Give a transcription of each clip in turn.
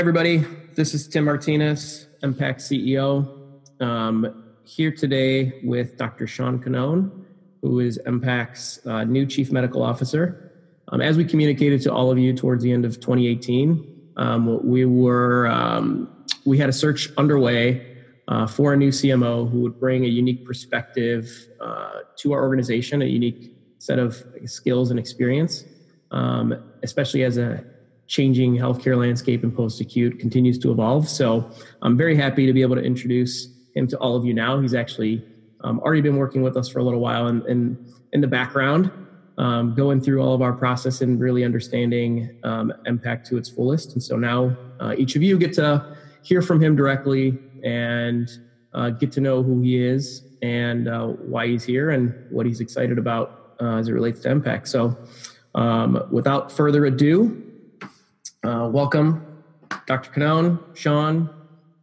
Hi, everybody. This is Tim Martinez, MPAC CEO. Um, here today with Dr. Sean Cannone, who is MPAC's uh, new Chief Medical Officer. Um, as we communicated to all of you towards the end of 2018, um, we were um, we had a search underway uh, for a new CMO who would bring a unique perspective uh, to our organization, a unique set of skills and experience, um, especially as a changing healthcare landscape in post acute continues to evolve. So I'm very happy to be able to introduce him to all of you now. He's actually um, already been working with us for a little while and in, in, the background, um, going through all of our process and really understanding um, MPAC to its fullest. And so now uh, each of you get to hear from him directly and uh, get to know who he is and uh, why he's here and what he's excited about uh, as it relates to MPAC. So um, without further ado, uh, welcome, Dr. Cannone, Sean.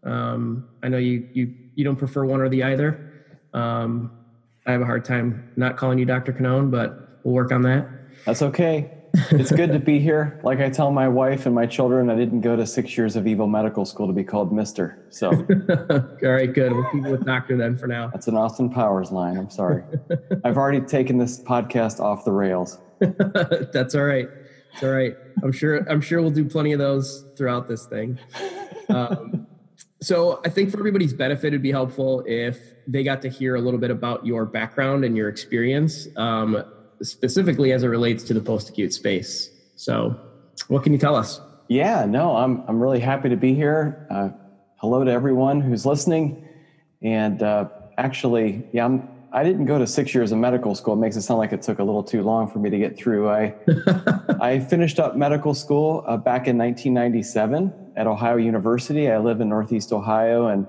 Um, I know you, you, you don't prefer one or the either. Um, I have a hard time not calling you Dr. Cannone, but we'll work on that. That's okay. It's good to be here. Like I tell my wife and my children, I didn't go to six years of evil Medical School to be called Mister. So, all right, good. We'll keep it with Doctor then for now. That's an Austin Powers line. I'm sorry. I've already taken this podcast off the rails. That's all right. It's all right. I'm sure. I'm sure we'll do plenty of those throughout this thing. Um, so I think for everybody's benefit, it'd be helpful if they got to hear a little bit about your background and your experience, um, specifically as it relates to the post-acute space. So, what can you tell us? Yeah, no, I'm I'm really happy to be here. Uh, hello to everyone who's listening, and uh, actually, yeah, I'm I didn't go to six years of medical school. It makes it sound like it took a little too long for me to get through. I I finished up medical school uh, back in 1997 at Ohio University. I live in Northeast Ohio and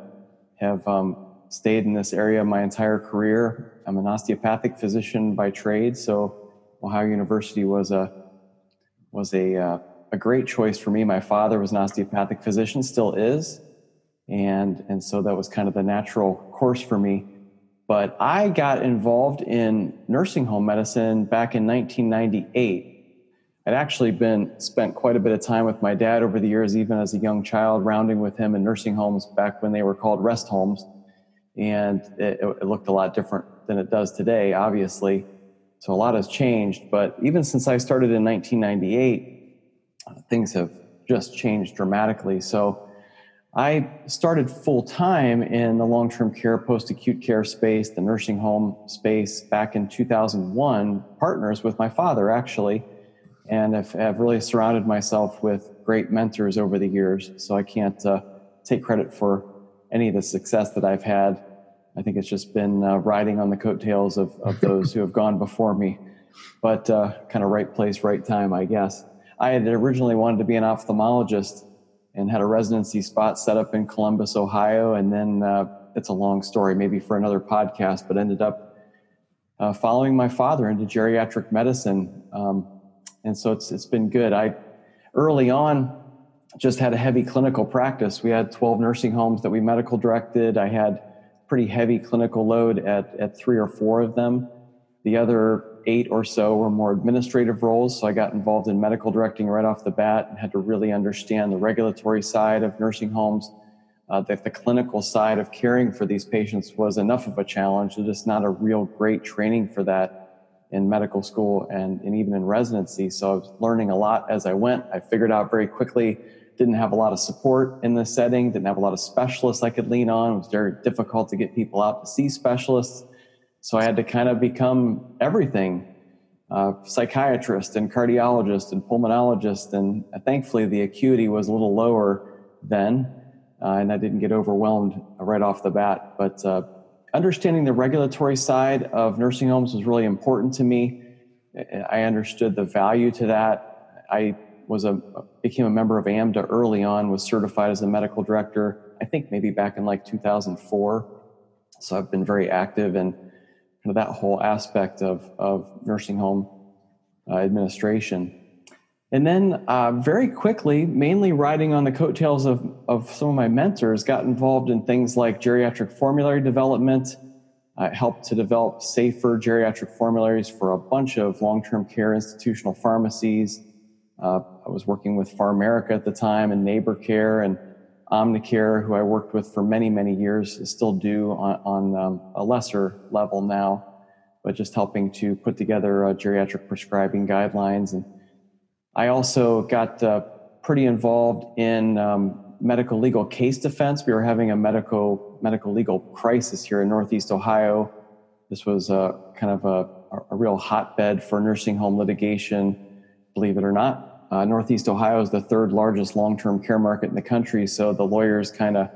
have um, stayed in this area my entire career. I'm an osteopathic physician by trade, so Ohio University was a was a uh, a great choice for me. My father was an osteopathic physician, still is, and and so that was kind of the natural course for me. But I got involved in nursing home medicine back in 1998. I'd actually been spent quite a bit of time with my dad over the years, even as a young child, rounding with him in nursing homes back when they were called rest homes. And it, it looked a lot different than it does today, obviously. So a lot has changed. But even since I started in 1998, things have just changed dramatically. So I started full time in the long term care, post acute care space, the nursing home space back in 2001, partners with my father actually, and have, have really surrounded myself with great mentors over the years. So I can't uh, take credit for any of the success that I've had. I think it's just been uh, riding on the coattails of, of those who have gone before me, but uh, kind of right place, right time, I guess. I had originally wanted to be an ophthalmologist and had a residency spot set up in Columbus, Ohio. And then uh, it's a long story, maybe for another podcast, but ended up uh, following my father into geriatric medicine. Um, and so it's, it's been good. I early on just had a heavy clinical practice. We had 12 nursing homes that we medical directed. I had pretty heavy clinical load at, at three or four of them. The other eight or so were more administrative roles. So I got involved in medical directing right off the bat and had to really understand the regulatory side of nursing homes. Uh, that the clinical side of caring for these patients was enough of a challenge. There's just not a real great training for that in medical school and, and even in residency. So I was learning a lot as I went. I figured out very quickly, didn't have a lot of support in this setting, didn't have a lot of specialists I could lean on. It was very difficult to get people out to see specialists. So I had to kind of become everything uh, psychiatrist and cardiologist and pulmonologist. And thankfully, the acuity was a little lower then, uh, and I didn't get overwhelmed right off the bat. But uh, understanding the regulatory side of nursing homes was really important to me. I understood the value to that. I was a became a member of AMDA early on, was certified as a medical director. I think maybe back in like 2004. So I've been very active and kind of that whole aspect of, of nursing home uh, administration. And then uh, very quickly, mainly riding on the coattails of, of some of my mentors, got involved in things like geriatric formulary development. I helped to develop safer geriatric formularies for a bunch of long term care institutional pharmacies Uh, I was working with PharMerica at the time and Neighbor Care and Omnicare, who I worked with for many, many years, still do on, on um, a lesser level now, but just helping to put together uh, geriatric prescribing guidelines. And I also got uh, pretty involved in um, medical legal case defense. We were having a medical medical legal crisis here in Northeast Ohio. This was a kind of a, a real hotbed for nursing home litigation, believe it or not. Uh, Northeast Ohio is the third largest long-term care market in the country, so the lawyers kind of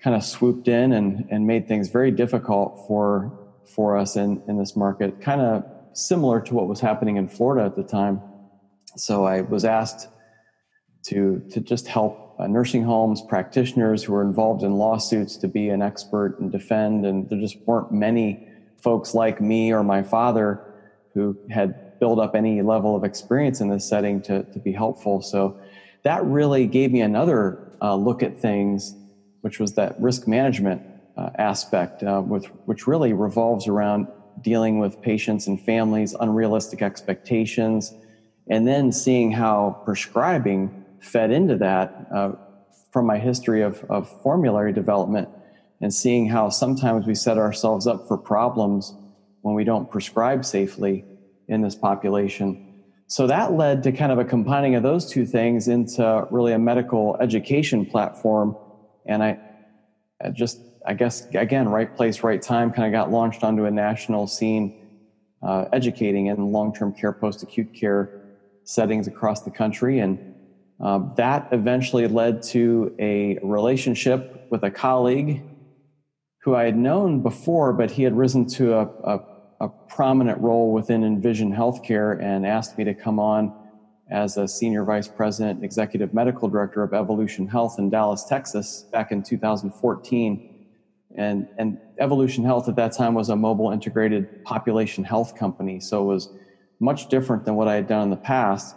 kind of swooped in and, and made things very difficult for for us in, in this market, kind of similar to what was happening in Florida at the time. So I was asked to to just help uh, nursing homes, practitioners who were involved in lawsuits to be an expert and defend, and there just weren't many folks like me or my father who had build up any level of experience in this setting to, to be helpful. So that really gave me another uh, look at things, which was that risk management uh, aspect, uh, with, which really revolves around dealing with patients and families, unrealistic expectations, and then seeing how prescribing fed into that uh, from my history of, of formulary development and seeing how sometimes we set ourselves up for problems when we don't prescribe safely in this population. So that led to kind of a combining of those two things into really a medical education platform. And I, I just, I guess, again, right place, right time, kind of got launched onto a national scene, uh, educating in long term care, post acute care settings across the country. And uh, that eventually led to a relationship with a colleague who I had known before, but he had risen to a, a a prominent role within Envision Healthcare and asked me to come on as a senior vice president, executive medical director of Evolution Health in Dallas, Texas, back in 2014. And, and Evolution Health at that time was a mobile integrated population health company. So it was much different than what I had done in the past.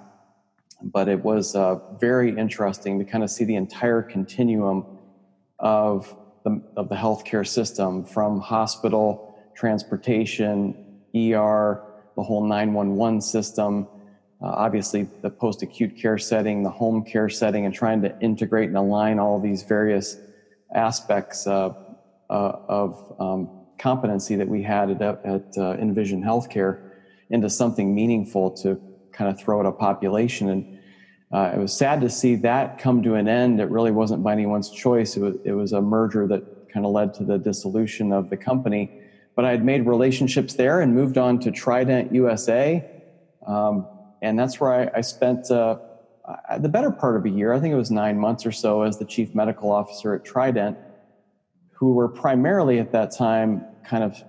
But it was uh, very interesting to kind of see the entire continuum of the, of the healthcare system from hospital transportation, ER, the whole 911 system, uh, obviously the post acute care setting, the home care setting, and trying to integrate and align all these various aspects uh, uh, of um, competency that we had at, at uh, Envision Healthcare into something meaningful to kind of throw at a population. And uh, it was sad to see that come to an end. It really wasn't by anyone's choice. It was, it was a merger that kind of led to the dissolution of the company but I had made relationships there and moved on to Trident USA. Um, and that's where I, I spent uh, the better part of a year, I think it was nine months or so, as the chief medical officer at Trident, who were primarily at that time kind of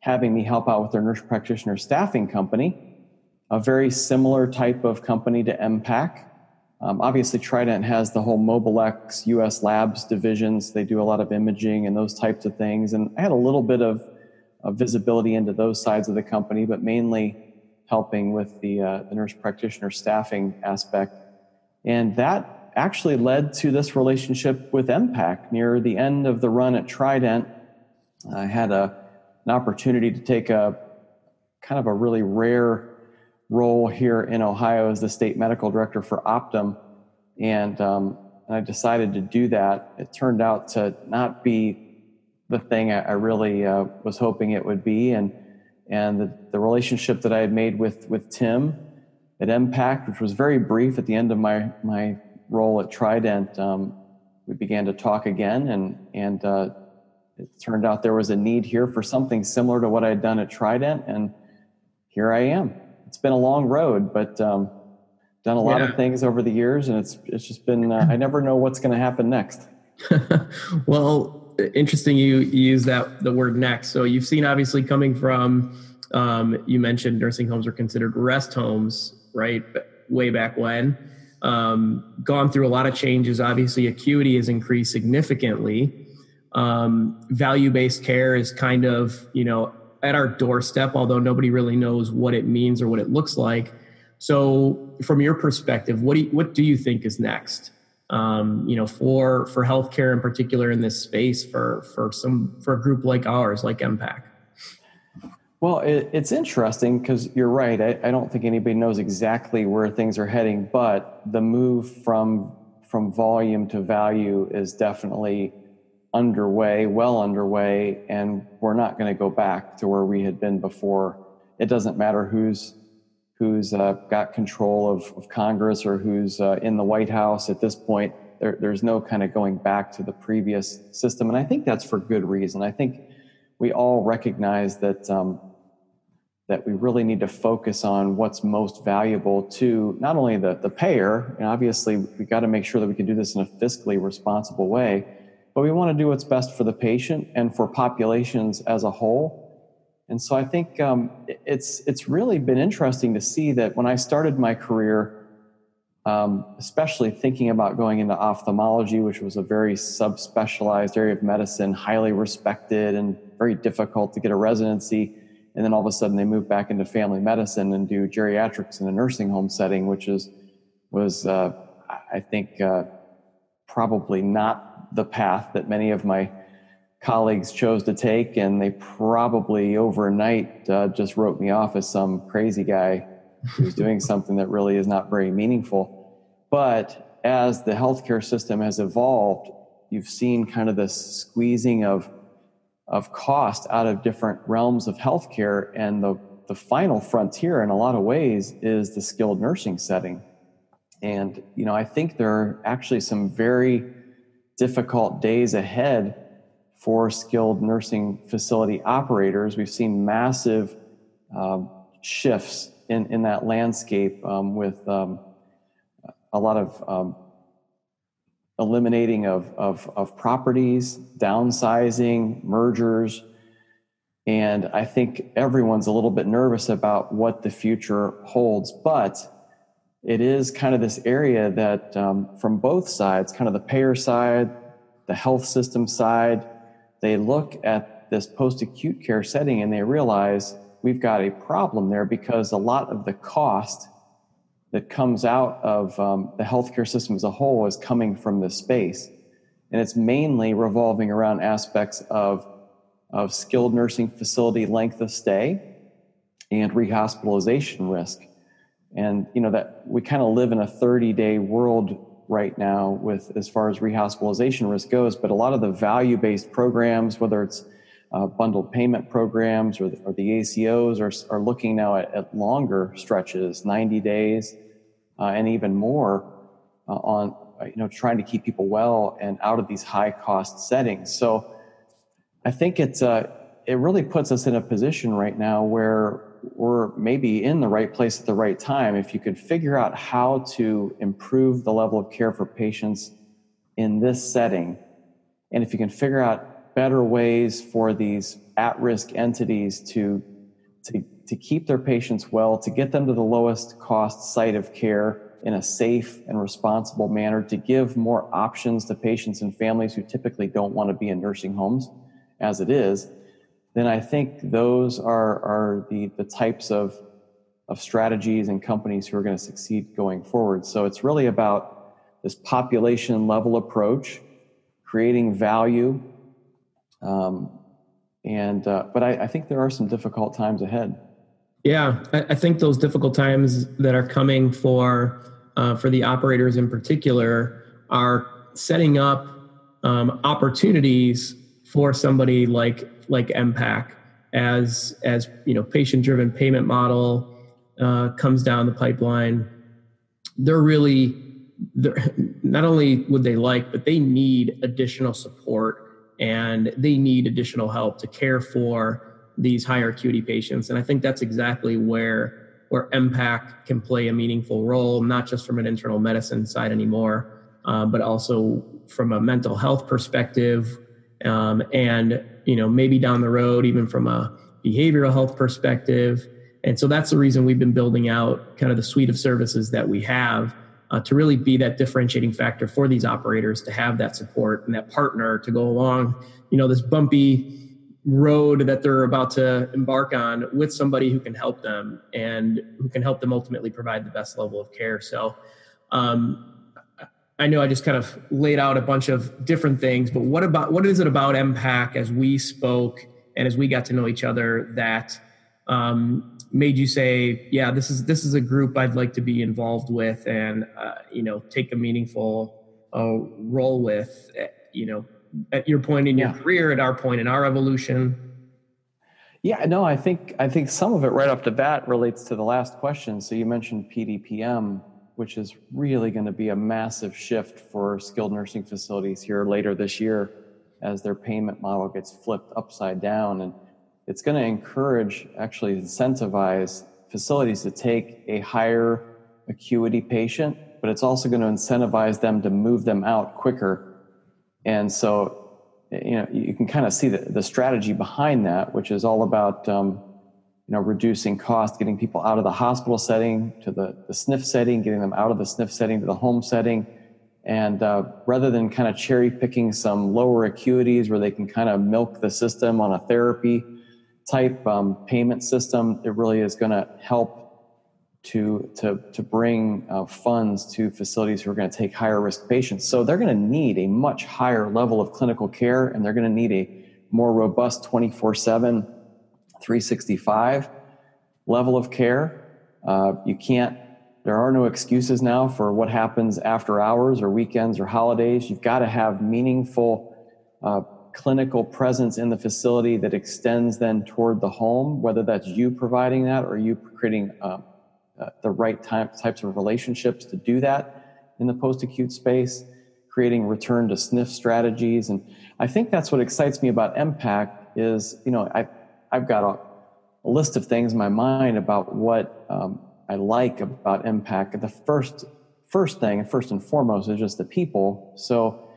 having me help out with their nurse practitioner staffing company, a very similar type of company to MPAC. Um, obviously, Trident has the whole MobileX US Labs divisions. They do a lot of imaging and those types of things. And I had a little bit of visibility into those sides of the company, but mainly helping with the, uh, the nurse practitioner staffing aspect. And that actually led to this relationship with MPAC near the end of the run at Trident. I had a, an opportunity to take a kind of a really rare role here in Ohio as the state medical director for Optum. And, um, and I decided to do that. It turned out to not be the thing I, I really uh, was hoping it would be. And, and the, the relationship that I had made with, with Tim at MPAC, which was very brief at the end of my, my role at Trident, um, we began to talk again. And, and uh, it turned out there was a need here for something similar to what I had done at Trident. And here I am. It's been a long road, but um, done a lot yeah. of things over the years. And it's, it's just been, uh, I never know what's going to happen next. well, interesting you, use that the word next. So you've seen obviously coming from um, you mentioned nursing homes are considered rest homes, right? Way back when. Um, gone through a lot of changes. Obviously, acuity has increased significantly. Um, value based care is kind of, you know, at our doorstep, although nobody really knows what it means or what it looks like. So, from your perspective, what do you, what do you think is next? Um, you know, for for healthcare in particular in this space for for some for a group like ours, like MPAC? Well, it, it's interesting because you're right. I, I, don't think anybody knows exactly where things are heading, but the move from from volume to value is definitely underway, well underway, and we're not going to go back to where we had been before. It doesn't matter who's who's uh, got control of, of, Congress or who's uh, in the White House at this point. There, there's no kind of going back to the previous system, and I think that's for good reason. I think we all recognize that um, that we really need to focus on what's most valuable to not only the, the payer, and obviously we got to make sure that we can do this in a fiscally responsible way, but we want to do what's best for the patient and for populations as a whole. And so I think um, it's it's really been interesting to see that when I started my career, um, especially thinking about going into ophthalmology, which was a very subspecialized area of medicine, highly respected and very difficult to get a residency and then all of a sudden they move back into family medicine and do geriatrics in a nursing home setting, which is was uh, I think uh, probably not the path that many of my colleagues chose to take, and they probably overnight uh, just wrote me off as some crazy guy who's doing something that really is not very meaningful. But as the healthcare system has evolved, you've seen kind of this squeezing of of cost out of different realms of healthcare. And the, the final frontier, in a lot of ways, is the skilled nursing setting. And, you know, I think there are actually some very difficult days ahead for skilled nursing facility operators. We've seen massive um, shifts in, in that landscape um, with um, a lot of um, eliminating of, of, of properties, downsizing, mergers. And I think everyone's a little bit nervous about what the future holds. But it is kind of this area that, um, from both sides, kind of the payer side, the health system side, they look at this post acute care setting and they realize we've got a problem there because a lot of the cost that comes out of um, the healthcare system as a whole is coming from this space. And it's mainly revolving around aspects of, of skilled nursing facility length of stay and rehospitalization risk. And, you know, that we kind of live in a 30 day world right now with as far as rehospitalization risk goes, but a lot of the value based programs, whether it's uh, bundled payment programs or the, or the ACOs are, are looking now at, at longer stretches, 90 days, uh, and even more uh, on you know trying to keep people well and out of these high cost settings. So I think it's uh, it really puts us in a position right now where we're maybe in the right place at the right time. If you could figure out how to improve the level of care for patients in this setting, and if you can figure out better ways for these at-risk entities to to to keep their patients well, to get them to the lowest cost site of care in a safe and responsible manner, to give more options to patients and families who typically don't want to be in nursing homes as it is, then I think those are, are the, the types of, of strategies and companies who are going to succeed going forward. So it's really about this population level approach, creating value. Um, and, uh, but I, I think there are some difficult times ahead. Yeah, I, think those difficult times that are coming for uh, for the operators in particular are setting up um, opportunities for somebody like like MPAC as as you know patient driven payment model uh, comes down the pipeline. They're really they're, not only would they like, but they need additional support and they need additional help to care for these higher acuity patients. And I think that's exactly where where MPAC can play a meaningful role, not just from an internal medicine side anymore, uh, but also from a mental health perspective, um, and you know maybe down the road even from a behavioral health perspective. And so that's the reason we've been building out kind of the suite of services that we have uh, to really be that differentiating factor for these operators to have that support and that partner to go along, you know, this bumpy road that they're about to embark on with somebody who can help them and who can help them ultimately provide the best level of care. So, um, I know I just kind of laid out a bunch of different things, but what about what is it about MPAC as we spoke and as we got to know each other that um, made you say, "Yeah, this is this is a group I'd like to be involved with, and uh, you know, take a meaningful uh, role with." Eh, you know, at your point in your yeah. career, at our point in our evolution. Yeah, no, I think I think some of it right off the bat relates to the last question. So you mentioned PDPM, which is really going to be a massive shift for skilled nursing facilities here later this year as their payment model gets flipped upside down. And it's going to encourage actually incentivize facilities to take a higher acuity patient but it's also going to incentivize them to move them out quicker. And so you know you can kind of see the, the strategy behind that which is all about um, you know reducing cost getting people out of the hospital setting to the, the SNF setting getting them out of the SNF setting to the home setting and uh, rather than kind of cherry picking some lower acuities where they can kind of milk the system on a therapy type um, payment system, it really is going to help to, to, to bring uh, funds to facilities who are going to take higher risk patients. So they're going to need a much higher level of clinical care and they're going to need a more robust 24 7, 365 level of care. Uh, you can't there are no excuses now for what happens after hours or weekends or holidays. You've got to have meaningful uh, clinical presence in the facility that extends then toward the home, whether that's you providing that or you creating uh, uh, the right type, types of relationships to do that in the post acute space, creating return to SNF strategies. And I think that's what excites me about MPAC is, you know, I, I've got a, a list of things in my mind about what um, I like about MPAC. the first first thing, first and foremost, is just the people. So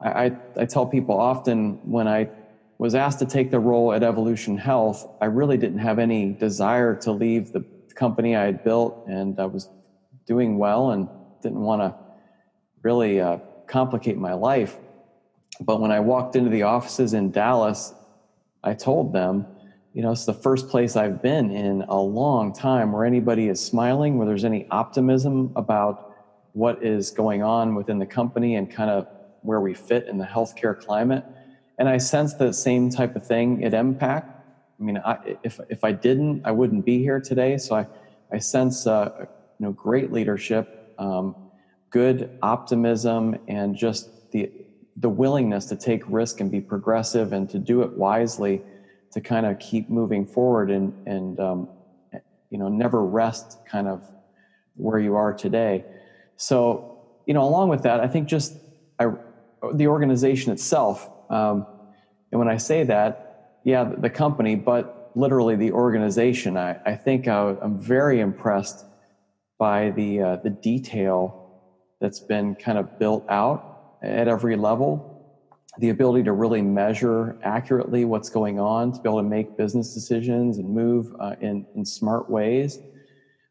I, I, I tell people often when I was asked to take the role at Evolution Health, I really didn't have any desire to leave the company I had built, and I was doing well and didn't want to really uh, complicate my life. But when I walked into the offices in Dallas, I told them you know, it's the first place I've been in a long time where anybody is smiling, where there's any optimism about what is going on within the company and kind of where we fit in the healthcare climate. And I sense the same type of thing at MPAC. I mean, I, if, if I didn't, I wouldn't be here today. So I, I sense, uh, you know, great leadership, um, good optimism, and just the, the willingness to take risk and be progressive and to do it wisely to kind of keep moving forward and and um, you know never rest kind of where you are today. So you know along with that i think just I, the organization itself um, and when i say that yeah the company but literally the organization i, I think I, am very impressed by the uh, the detail that's been kind of built out at every level the ability to really measure accurately what's going on, to be able to make business decisions and move uh, in, in smart ways.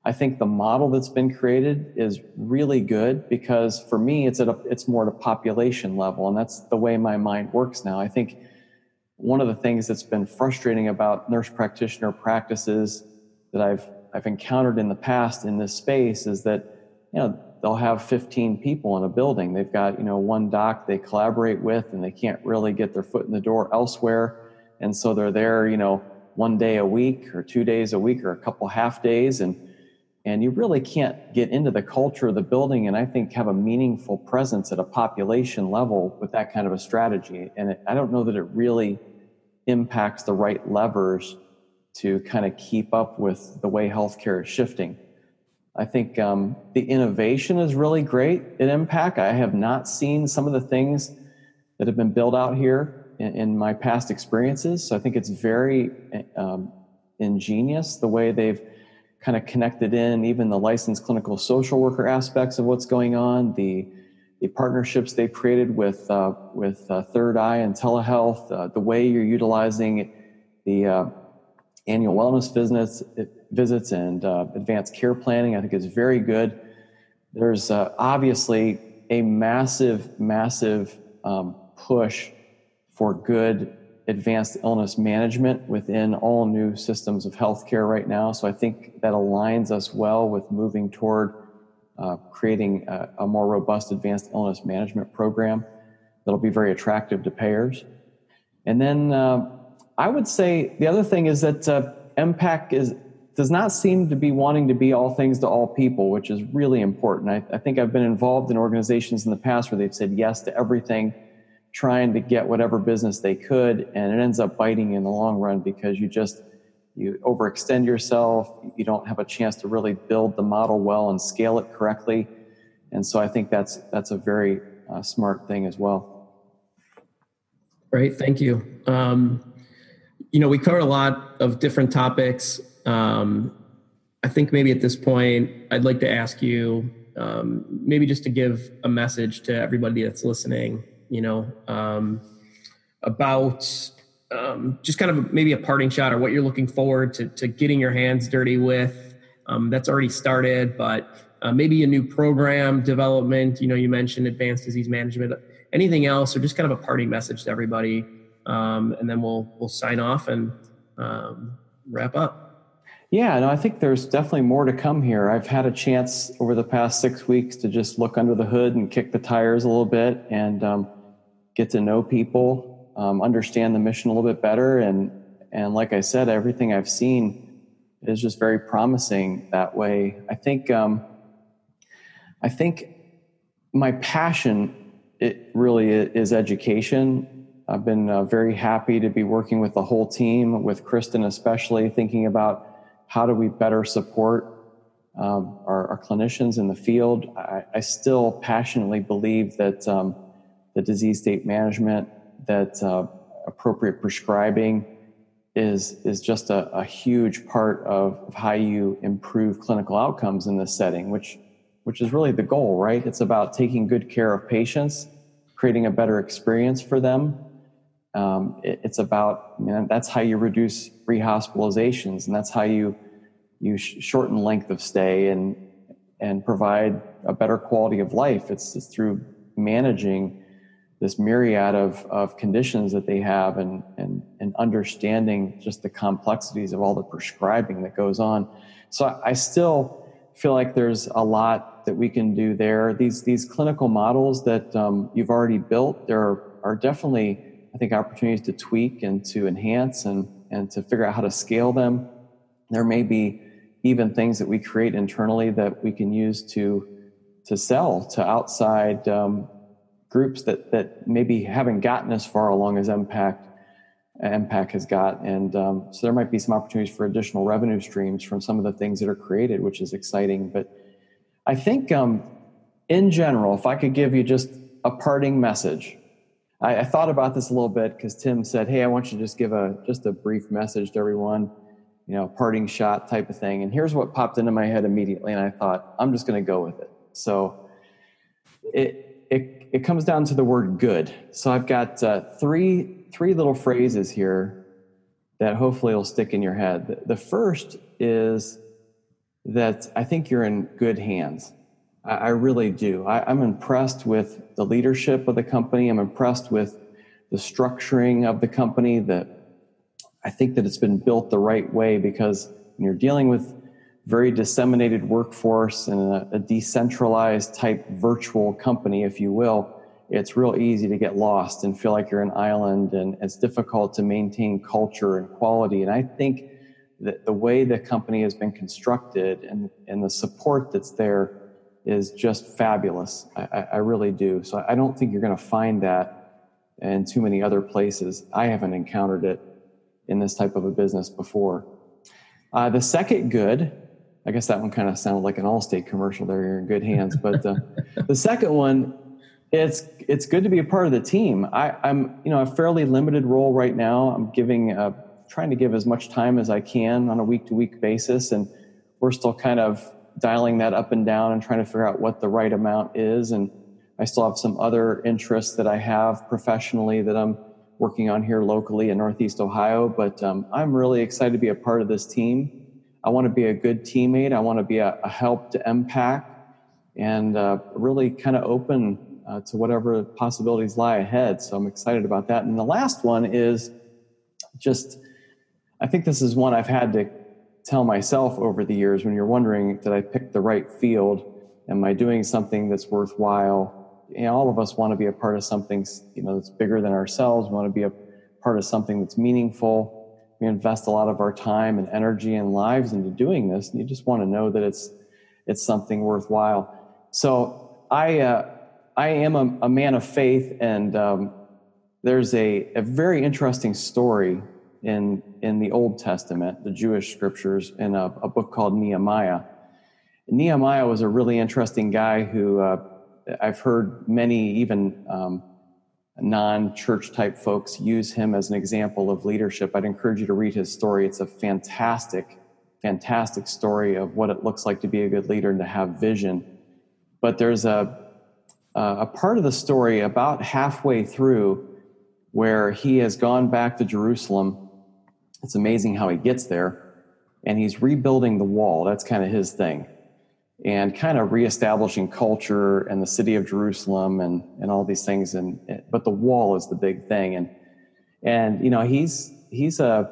I think the model that's been created is really good because for me, it's at a, it's more at a population level, and that's the way my mind works now. I think one of the things that's been frustrating about nurse practitioner practices that I've I've encountered in the past in this space is that you know they'll have 15 people in a building. They've got, you know, one doc they collaborate with and they can't really get their foot in the door elsewhere. And so they're there, you know, one day a week or two days a week or a couple half days. And, and you really can't get into the culture of the building and I think have a meaningful presence at a population level with that kind of a strategy. And it, I don't know that it really impacts the right levers to kind of keep up with the way healthcare is shifting. I think um, the innovation is really great at MPAC. I have not seen some of the things that have been built out here in, in my past experiences. So I think it's very um, ingenious the way they've kind of connected in even the licensed clinical social worker aspects of what's going on, the the partnerships they've created with uh, with uh, Third Eye and telehealth, uh, the way you're utilizing the uh, annual wellness visits, visits and uh, advanced care planning. I think is very good. There's uh, obviously a massive, massive um, push for good advanced illness management within all new systems of healthcare right now. So I think that aligns us well with moving toward uh, creating a, a, more robust advanced illness management program that'll be very attractive to payers. And then uh, I would say the other thing is that uh, MPAC is does not seem to be wanting to be all things to all people, which is really important. I, I think I've been involved in organizations in the past where they've said yes to everything, trying to get whatever business they could, and it ends up biting in the long run because you just you overextend yourself, you don't have a chance to really build the model well and scale it correctly. And so I think that's that's a very uh, smart thing as well. Great, thank you. Um, you know, we covered a lot of different topics. Um, I think maybe at this point, I'd like to ask you um, maybe just to give a message to everybody that's listening, you know, um, about um, just kind of maybe a parting shot or what you're looking forward to, to getting your hands dirty with. Um, that's already started, but uh, maybe a new program development. You know, you mentioned advanced disease management. Anything else, or just kind of a parting message to everybody, um, and then we'll we'll sign off and um, wrap up. Yeah, no, I think there's definitely more to come here. I've had a chance over the past six weeks to just look under the hood and kick the tires a little bit and um, get to know people, um, understand the mission a little bit better, and and like I said, everything I've seen is just very promising that way. I think um, I think my passion it really is education. I've been uh, very happy to be working with the whole team, with Kristen especially, thinking about how do we better support um, our, our, clinicians in the field? I, I still passionately believe that um, the disease state management, that uh, appropriate prescribing is, is just a, a huge part of, of, how you improve clinical outcomes in this setting, which, which is really the goal, right? It's about taking good care of patients, creating a better experience for them, um, it, it's about you know, that's how you reduce rehospitalizations, and that's how you you sh- shorten length of stay and and provide a better quality of life. It's, it's through managing this myriad of, of conditions that they have and, and, and understanding just the complexities of all the prescribing that goes on. So I, I still feel like there's a lot that we can do there. These, these clinical models that um, you've already built, there are, are definitely I think opportunities to tweak and to enhance and, and to figure out how to scale them. There may be even things that we create internally that we can use to to sell to outside um, groups that that maybe haven't gotten as far along as MPAC MPAC has got, and um, so there might be some opportunities for additional revenue streams from some of the things that are created, which is exciting. But I think um, in general, if I could give you just a parting message I, I thought about this a little bit because Tim said, "Hey, I want you to just give a just a brief message to everyone, you know, parting shot type of thing." And here's what popped into my head immediately, and I thought, I'm just going to go with it. So it it it comes down to the word good. So I've got uh, three three little phrases here that hopefully will stick in your head. The first is that I think you're in good hands. I, I really do. I, I'm impressed with the leadership of the company. I'm impressed with the structuring of the company. That I think that it's been built the right way because when you're dealing with very disseminated workforce and a, a, decentralized type virtual company, if you will, it's real easy to get lost and feel like you're an island and it's difficult to maintain culture and quality. And I think that the way the company has been constructed and, and the support that's there is just fabulous. I, I really do. So I don't think you're going to find that in too many other places. I haven't encountered it in this type of a business before. Uh, the second good, I guess that one kind of sounded like an Allstate commercial there. You're in good hands. But uh, the second one, it's it's good to be a part of the team. I, am you know a fairly limited role right now. I'm giving uh, trying to give as much time as I can on a week to week basis, and we're still kind of dialing that up and down and trying to figure out what the right amount is. And I still have some other interests that I have professionally that I'm working on here locally in Northeast Ohio. But um, I'm really excited to be a part of this team. I want to be a good teammate. I want to be a, a help to MPAC and uh, really kind of open uh, to whatever possibilities lie ahead. So I'm excited about that. And the last one is just, I think this is one I've had to tell myself over the years when you're wondering, did I pick the right field? Am I doing something that's worthwhile? You know, all of us want to be a part of something, you know, that's bigger than ourselves. We want to be a part of something that's meaningful. we invest a lot of our time and energy and lives into doing this, and you just want to know that it's it's something worthwhile. So I uh, I am a, a, man of faith, and um, there's a, a very interesting story in in the Old Testament, the Jewish scriptures, in a, a book called Nehemiah. Nehemiah was a really interesting guy who uh, I've heard many even um, non-church type folks use him as an example of leadership. I'd encourage you to read his story. It's a fantastic, fantastic story of what it looks like to be a good leader and to have vision. But there's a a part of the story about halfway through where he has gone back to Jerusalem. It's amazing how he gets there, and he's rebuilding the wall. That's kind of his thing and kind of reestablishing culture and the city of Jerusalem and, and all these things. And, but the wall is the big thing. And, and, you know, he's, he's a,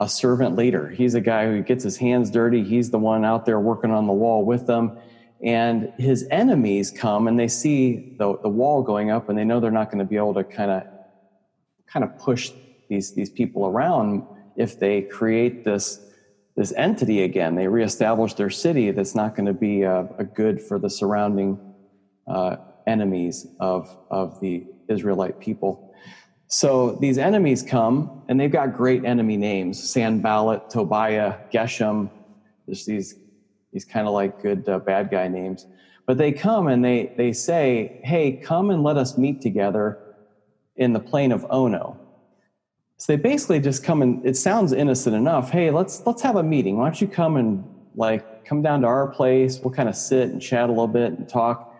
a servant leader. He's a guy who gets his hands dirty. He's the one out there working on the wall with them. And his enemies come and they see the, the wall going up and they know they're not going to be able to kind of, kind of push these, these people around if they create this, this entity again. They reestablish their city that's not going to be a, a, good for the surrounding uh, enemies of, of the Israelite people. So these enemies come, and they've got great enemy names Sanballat, Tobiah, Geshem. Just these, these kind of like good uh, bad guy names. But they come and they, they say, Hey, come and let us meet together in the plain of Ono. So they basically just come and it sounds innocent enough. Hey, let's let's have a meeting. Why don't you come and like come down to our place? We'll kind of sit and chat a little bit and talk.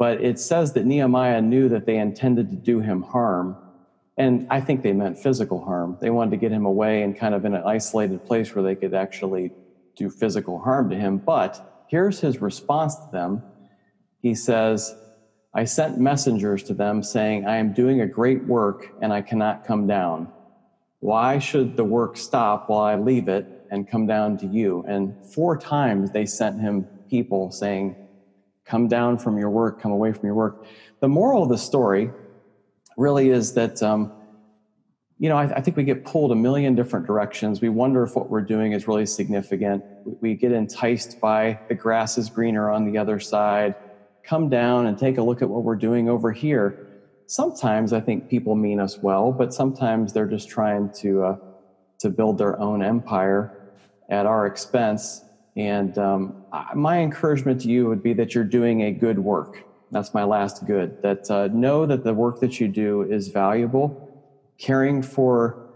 But it says that Nehemiah knew that they intended to do him harm. And I think they meant physical harm. They wanted to get him away and kind of in an isolated place where they could actually do physical harm to him. But here's his response to them. He says, I sent messengers to them saying, I am doing a great work and I cannot come down. Why should the work stop while I leave it and come down to you? And four times they sent him people saying, Come down from your work, come away from your work. The moral of the story really is that, um, you know, I, I, think we get pulled a million different directions. We wonder if what we're doing is really significant. We get enticed by the grass is greener on the other side come down and take a look at what we're doing over here. Sometimes I think people mean us well, but sometimes they're just trying to uh, to build their own empire at our expense. And um, my encouragement to you would be that you're doing a good work. That's my last good. That uh, know that the work that you do is valuable. Caring for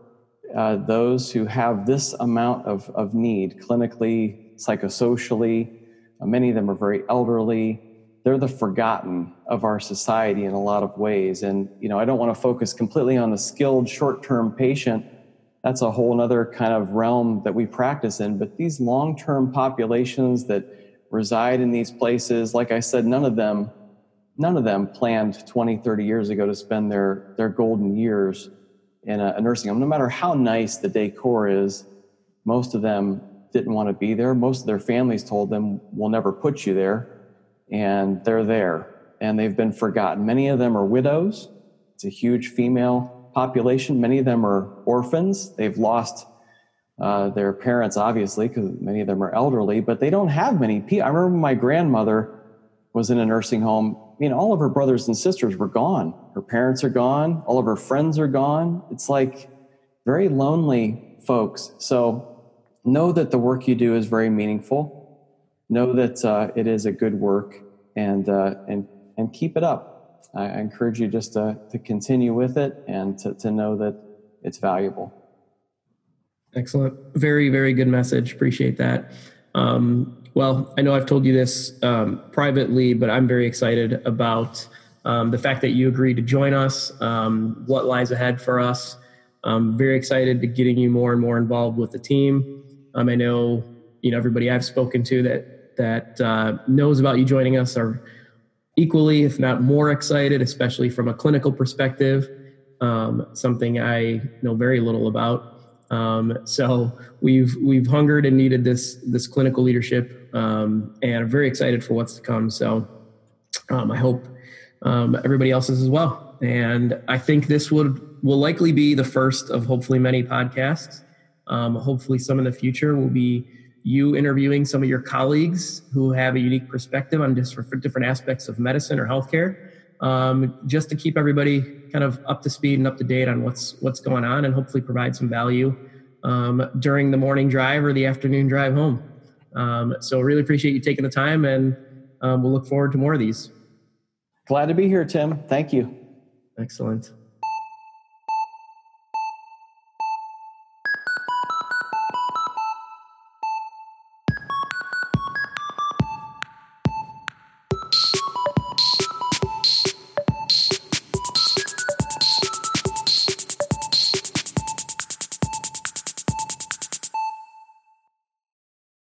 uh, those who have this amount of, of need clinically, psychosocially. Uh, many of them are very elderly they're the forgotten of our society in a lot of ways. And, you know, I don't want to focus completely on the skilled short term patient. That's a whole other kind of realm that we practice in. But these long term populations that reside in these places, like I said, none of them none of them planned 20, 30 years ago to spend their, their golden years in a, a nursing home. No matter how nice the decor is, most of them didn't want to be there. Most of their families told them, we'll never put you there and they're there and they've been forgotten. Many of them are widows. It's a huge female population. Many of them are orphans. They've lost uh, their parents, obviously, because many of them are elderly, but they don't have many people. I remember my grandmother was in a nursing home. I mean, all of her brothers and sisters were gone. Her parents are gone. All of her friends are gone. It's like very lonely folks. So know that the work you do is very meaningful know that uh, it is a good work and uh, and and keep it up. I, encourage you just to, to continue with it and to, to know that it's valuable. Excellent. Very, very good message. Appreciate that. Um, well, I know I've told you this um, privately, but I'm very excited about um, the fact that you agreed to join us, um, what lies ahead for us. I'm very excited to getting you more and more involved with the team. Um, I know, you know, everybody I've spoken to that that uh, knows about you joining us are equally, if not more excited, especially from a clinical perspective. Um, something I know very little about. Um, so we've we've hungered and needed this this clinical leadership, um, and I'm very excited for what's to come. So um, I hope um, everybody else is as well. And I think this would will likely be the first of hopefully many podcasts Um, hopefully, some in the future will be you interviewing some of your colleagues who have a unique perspective on different, different aspects of medicine or healthcare, um, just to keep everybody kind of up to speed and up to date on what's what's going on, and hopefully provide some value um, during the morning drive or the afternoon drive home. Um, so, really appreciate you taking the time, and um, we'll look forward to more of these. Glad to be here, Tim. Thank you. Excellent.